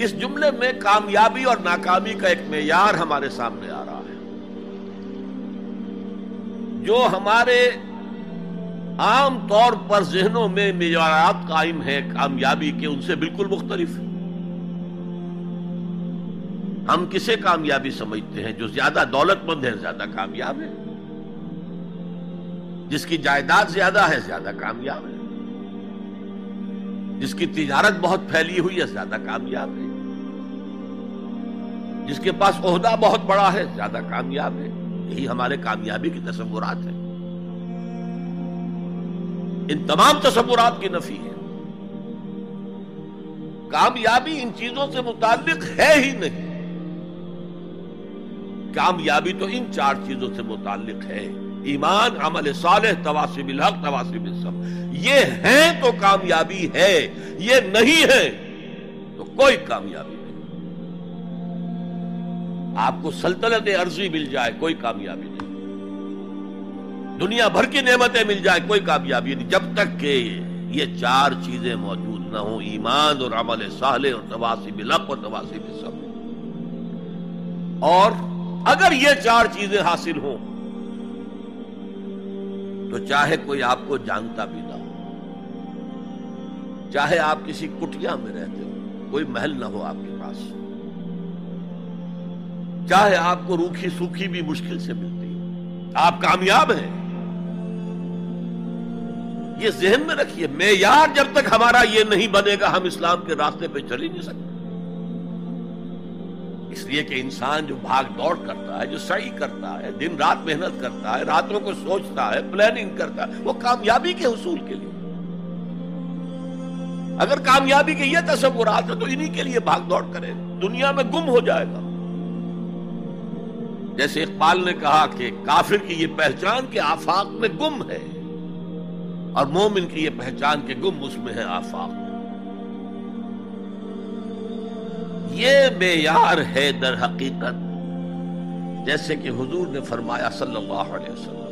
اس جملے میں کامیابی اور ناکامی کا ایک معیار ہمارے سامنے آ رہا ہے۔ جو ہمارے عام طور پر ذہنوں میں معیارات قائم ہیں، کامیابی کے، ان سے بالکل مختلف۔ ہم کسے کامیابی سمجھتے ہیں جو زیادہ دولت مند ہے، زیادہ کامیاب ہے۔ جس کی جائیداد زیادہ ہے، زیادہ کامیاب ہے۔ جس کی تجارت بہت پھیلی ہوئی ہے، زیادہ کامیاب ہے۔ جس کے پاس عہدہ بہت بڑا ہے، زیادہ کامیاب ہے۔ یہی ہمارے کامیابی کی تصورات ہیں۔ ان تمام تصورات کی نفی ہے۔ کامیابی ان چیزوں سے متعلق ہے ہی نہیں۔ کامیابی تو ان چار چیزوں سے متعلق ہے۔ ایمان، عمل صالح تواسب الحق تواسب السب یہ ہیں تو کامیابی ہے، یہ نہیں ہے تو کوئی کامیابی نہیں۔ آپ کو سلطنت عرضی مل جائے، کوئی کامیابی نہیں۔ دنیا بھر کی نعمتیں مل جائے، کوئی کامیابی نہیں۔ جب تک کہ یہ چار چیزیں موجود نہ ہوں، ایمان اور عمل صالح اور تواسب الحق اور تواسب السب اور اگر یہ چار چیزیں حاصل ہوں، تو چاہے کوئی آپ کو جانتا بھی نہ ہو، چاہے آپ کسی کٹیا میں رہتے ہو، کوئی محل نہ ہو آپ کے پاس۔ چاہے آپ کو روکھی سوکھی بھی مشکل سے ملتی ہو۔ آپ کامیاب ہیں۔ یہ ذہن میں رکھیے، معیار جب تک ہمارا یہ نہیں بنے گا، ہم اسلام کے راستے پہ چل ہی نہیں سکتے۔ اس لیے کہ انسان جو بھاگ دوڑ کرتا ہے، جو صحیح کرتا ہے، دن رات محنت کرتا ہے، راتوں کو سوچتا ہے پلاننگ کرتا ہے، وہ کامیابی کے حصول کے لیے۔ اگر کامیابی کے یہ تصورات ہے تو انہی کے لیے بھاگ دوڑ کرے دنیا میں گم ہو جائے گا۔ جیسے اقبال نے کہا کہ کافر کی یہ پہچان کے آفاق میں گم ہے اور مومن کی یہ پہچان کے گم اس میں ہے آفاق یہ معیار ہے در حقیقت، جیسے کہ حضور نے فرمایا صلی اللہ علیہ وسلم۔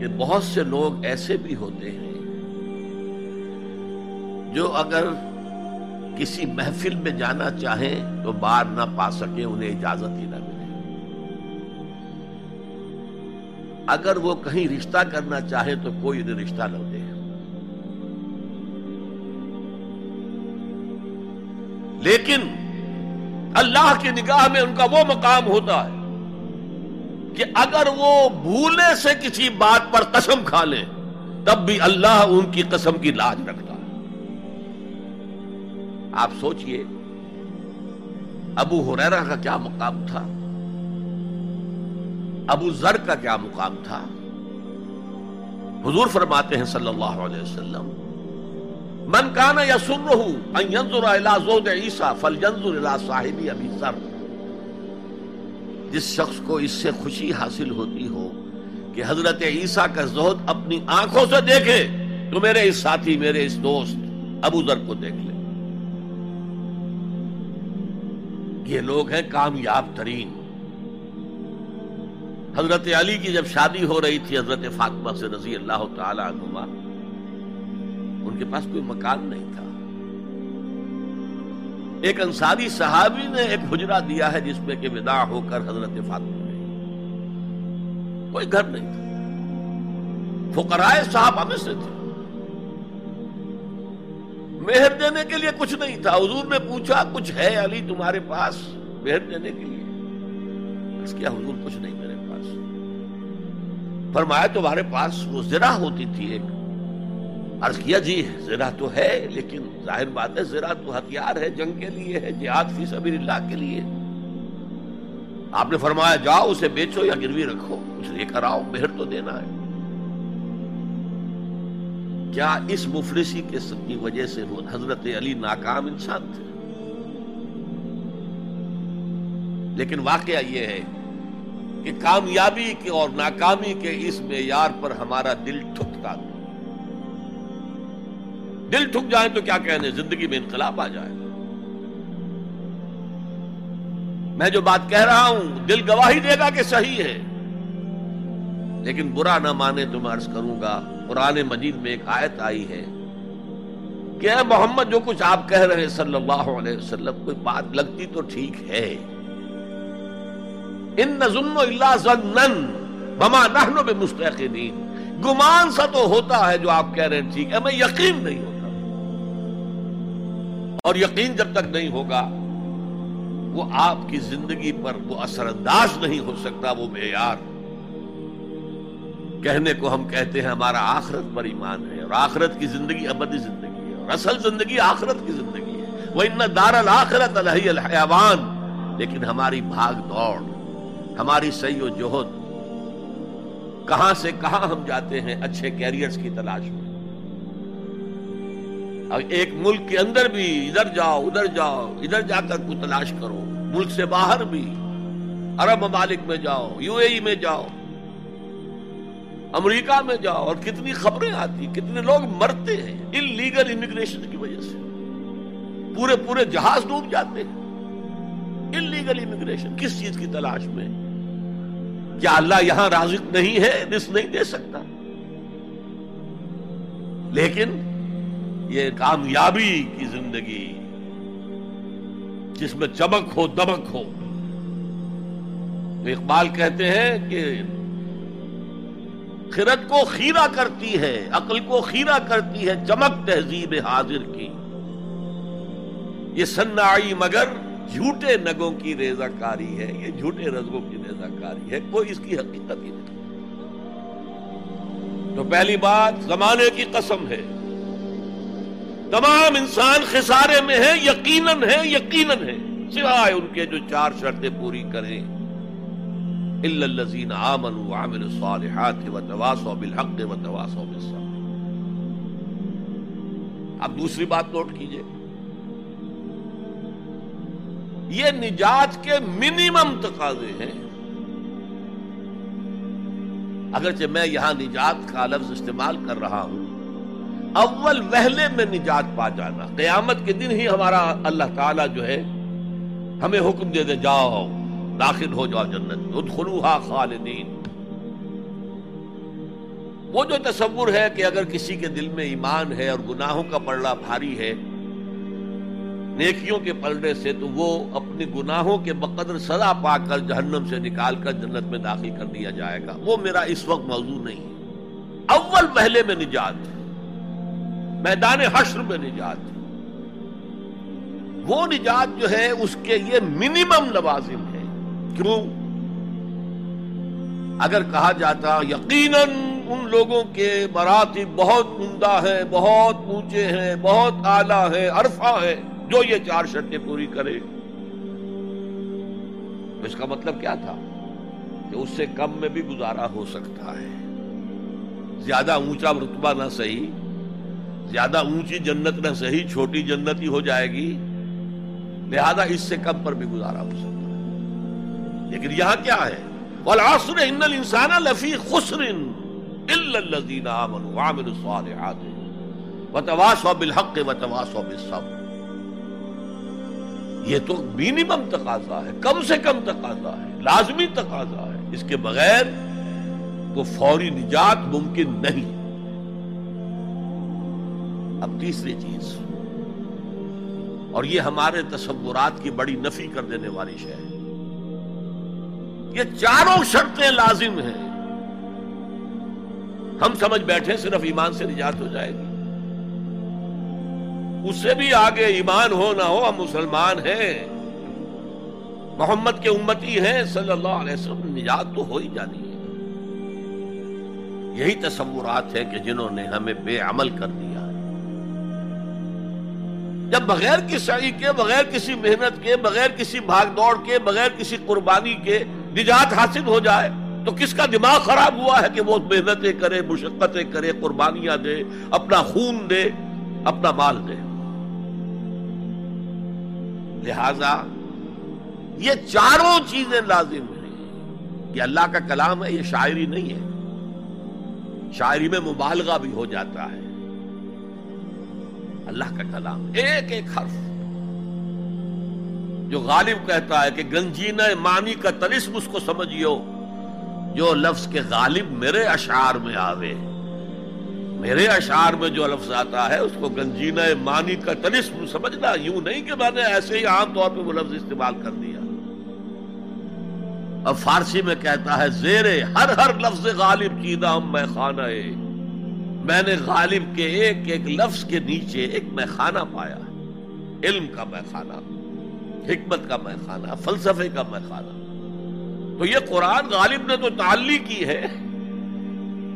کہ بہت سے لوگ ایسے بھی ہوتے ہیں جو اگر کسی محفل میں جانا چاہیں تو بار نہ پا سکے انہیں اجازت ہی نہ ملے۔ اگر وہ کہیں رشتہ کرنا چاہے تو کوئی انہیں رشتہ نہ دے۔ لیکن اللہ کی نگاہ میں ان کا وہ مقام ہوتا ہے کہ اگر وہ بھولے سے کسی بات پر قسم کھا لے تب بھی اللہ ان کی قسم کی لاج رکھتا آپ سوچئے، ابو حریرہ کا کیا مقام تھا؟ ابو ذر کا کیا مقام تھا؟ حضور فرماتے ہیں صلی اللہ علیہ وسلم، من کانا یا سن رہو عیسیٰ فل صاحبی ابھی ذر. جس شخص کو اس سے خوشی حاصل ہوتی ہو کہ حضرت عیسیٰ کا زہد اپنی آنکھوں سے دیکھے، تو میرے اس ساتھی، میرے اس دوست ابو ذر کو دیکھ لے۔ یہ لوگ ہیں کامیاب ترین۔ حضرت علی کی جب شادی ہو رہی تھی حضرت فاطمہ سے رضی اللہ تعالی عنہ ان کے پاس کوئی مکان نہیں تھا۔ ایک انصاری صحابی نے ایک حجرہ دیا ہے جس میں کہ وداع ہو کر حضرت فاطمہ نے۔ کوئی گھر نہیں تھا۔ فقرائے صاحب ہمیں سے تھے۔ مہر دینے کے لیے کچھ نہیں تھا۔ حضور نے پوچھا، کچھ ہے علی تمہارے پاس مہر دینے کے لیے؟ اس کیا حضور کچھ نہیں میرے پاس؟ فرمایا، تمہارے پاس وہ زرا ہوتی تھی ایک۔ عرض کیا جی زرا تو ہے، لیکن ظاہر بات ہے زرا تو ہتھیار ہے، جنگ کے لیے ہے، جہاد فی سبیل اللہ کے لیے۔ آپ نے فرمایا، جاؤ، اسے بیچو یا گروی رکھو کچھ لے کر آؤ مہر تو دینا ہے۔ کیا اس مفلسی کے کی وجہ سے حضرت علی ناکام انسان تھے؟ لیکن واقعہ یہ ہے کہ کامیابی کے اور ناکامی کے اس معیار پر ہمارا دل ٹھکتا دل ٹھک جائے تو کیا کہنے؟ زندگی میں انقلاب آ جائے۔ میں جو بات کہہ رہا ہوں، دل گواہی دے گا کہ صحیح ہے، لیکن برا نہ مانے تو میں عرض کروں گا قرآن مجید میں ایک آیت آئی ہے کہ اے محمد، جو کچھ آپ کہہ رہے ہیں صلی اللہ علیہ وسلم، کوئی بات لگتی تو ٹھیک ہے۔ ان نظن اللہ زنن بما نحن بے مستحقین گمان سا تو ہوتا ہے جو آپ کہہ رہے ہیں ٹھیک ہے، میں یقین نہیں ہوتا۔ اور یقین جب تک نہیں ہوگا، وہ آپ کی زندگی پر وہ اثر انداز نہیں ہو سکتا، وہ معیار۔ کہنے کو ہم کہتے ہیں ہمارا آخرت پر ایمان ہے اور آخرت کی زندگی ابدی زندگی ہے اور اصل زندگی آخرت کی زندگی ہے۔ وہ ان دار الآخرت الحی الحیوان۔ لیکن ہماری بھاگ دوڑ، ہماری سی و جوہد کہاں سے کہاں ہم جاتے ہیں اچھے کیریئرز کی تلاش میں۔ ایک ملک کے اندر بھی ادھر جاؤ ادھر جاؤ، ادھر جا کر کو تلاش کرو۔ ملک سے باہر بھی۔ عرب ممالک میں جاؤ، یو اے ای میں جاؤ۔ امریکہ میں جاؤ اور کتنی خبریں آتی، کتنے لوگ مرتے ہیں ان لیگل امیگریشن کی وجہ سے۔ پورے پورے جہاز ڈوب جاتے ہیں۔ ان لیگل امیگریشن کس چیز کی تلاش میں؟ کیا اللہ یہاں رازق نہیں ہے؟ رس نہیں دے سکتا۔ لیکن یہ کامیابی کی زندگی، جس میں چمک ہو، دمک ہو۔ اقبال کہتے ہیں کہ خرد کو خیرہ کرتی ہے، عقل کو خیرہ کرتی ہے، چمک تہذیب حاضر کی۔ یہ سنائی مگر جھوٹے نگوں کی ریزہ کاری ہے، یہ جھوٹے رزگوں کی ریزہ کاری ہے، کوئی اس کی حقیقت ہی نہیں۔ تو پہلی بات، زمانے کی قسم ہے۔ تمام انسان خسارے میں ہیں، یقیناً ہے یقیناً ہے سوائے ان کے جو چار شرطیں پوری کریں۔ الزین آمن عامل الصالحات و تواسو بالحق و تواسو بالصبر. اب دوسری بات نوٹ کیجیے. یہ نجات کے منیمم تقاضے ہیں. اگرچہ میں یہاں نجات کا لفظ استعمال کر رہا ہوں، اول وہلے میں نجات پا جانا. قیامت کے دن ہی ہمارا اللہ تعالی جو ہے ہمیں حکم دے دے، جاؤ داخل ہو جاؤ جنت ادخلوہا خالدین۔ وہ جو تصور ہے کہ اگر کسی کے دل میں ایمان ہے اور گناہوں کا پڑا بھاری ہے، نیکیوں کے پلڑے سے تو وہ اپنی گناہوں کے بقدر سزا پا کر جہنم سے نکال کر جنت میں داخل کر دیا جائے گا۔ وہ میرا اس وقت موضوع نہیں اول پہلے میں نجات، میدان حشر میں نجات۔ وہ نجات جو ہے، اس کے یہ منیمم لوازم ہے۔ کیوں؟ اگر کہا جاتا یقیناً ان لوگوں کے مراتب بہت عمدہ ہیں، بہت اونچے ہیں، بہت اعلیٰ ہے عرفہ ہے جو یہ چار شرطیں پوری کرے اس کا مطلب کیا تھا؟ کہ اس سے کم میں بھی گزارا ہو سکتا ہے۔ زیادہ اونچا رتبہ نہ صحیح، زیادہ اونچی جنت نہ صحیح، چھوٹی جنت ہی ہو جائے گی۔ لہذا اس سے کم پر بھی گزارا ہو سکتا ہے۔ لیکن یہاں کیا ہے؟ والعصر ان الانسان لفی خسر الا الذين امنوا وعملوا الصالحات وتواصوا بالحق وتواصوا بالصبر یہ تو مینیمم تقاضا ہے، کم سے کم تقاضا ہے، لازمی تقاضا ہے۔ اس کے بغیر تو فوری نجات ممکن نہیں۔ اب تیسری چیز، اور یہ ہمارے تصورات کی بڑی نفی کر دینے والی شے ہے۔ یہ چاروں شرطیں لازم ہیں۔ ہم سمجھ بیٹھے صرف ایمان سے نجات ہو جائے گی۔ اس سے بھی آگے ایمان ہو نہ ہو، ہم مسلمان ہیں۔ محمد کے امتی ہیں، صلی اللہ علیہ وسلم، نجات تو ہو ہی جانی ہے۔ یہی تصورات ہیں کہ جنہوں نے ہمیں بے عمل کر دیا۔ ہے جب بغیر کسی کے، بغیر کسی محنت کے، بغیر کسی بھاگ دوڑ کے، بغیر کسی قربانی کے نجات حاصل ہو جائے تو کس کا دماغ خراب ہوا ہے کہ وہ محنتیں کرے، مشقتیں کرے، قربانیاں دے، اپنا خون دے، اپنا مال دے؟ لہذا یہ چاروں چیزیں لازم ہیں یہ اللہ کا کلام ہے، یہ شاعری نہیں ہے۔ شاعری میں مبالغہ بھی ہو جاتا ہے۔ اللہ کا کلام، ایک ایک حرف۔ جو غالب کہتا ہے کہ گنجین مانی کا تلسم اس کو سمجھیو، جو لفظ کے غالب میرے اشعار میں آوے۔ میرے اشعار میں جو لفظ آتا ہے، اس کو گنجینا مانی کا تلسم سمجھنا یوں نہیں کہ میں نے ایسے ہی عام طور پہ وہ لفظ استعمال کر دیا۔ اب فارسی میں کہتا ہے، زیر ہر ہر لفظ غالب چیدہ ہم میں خانہ میں نے غالب کے ایک ایک لفظ کے نیچے ایک میں خانہ پایا۔ علم کا میں خانہ۔ حکمت کا میں خانہ، فلسفے کا میں خانہ۔ تو یہ قرآن غالب نے تو تعلی کی ہے،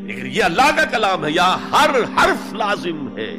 لیکن یہ اللہ کا کلام ہے، یا ہر حرف لازم ہے۔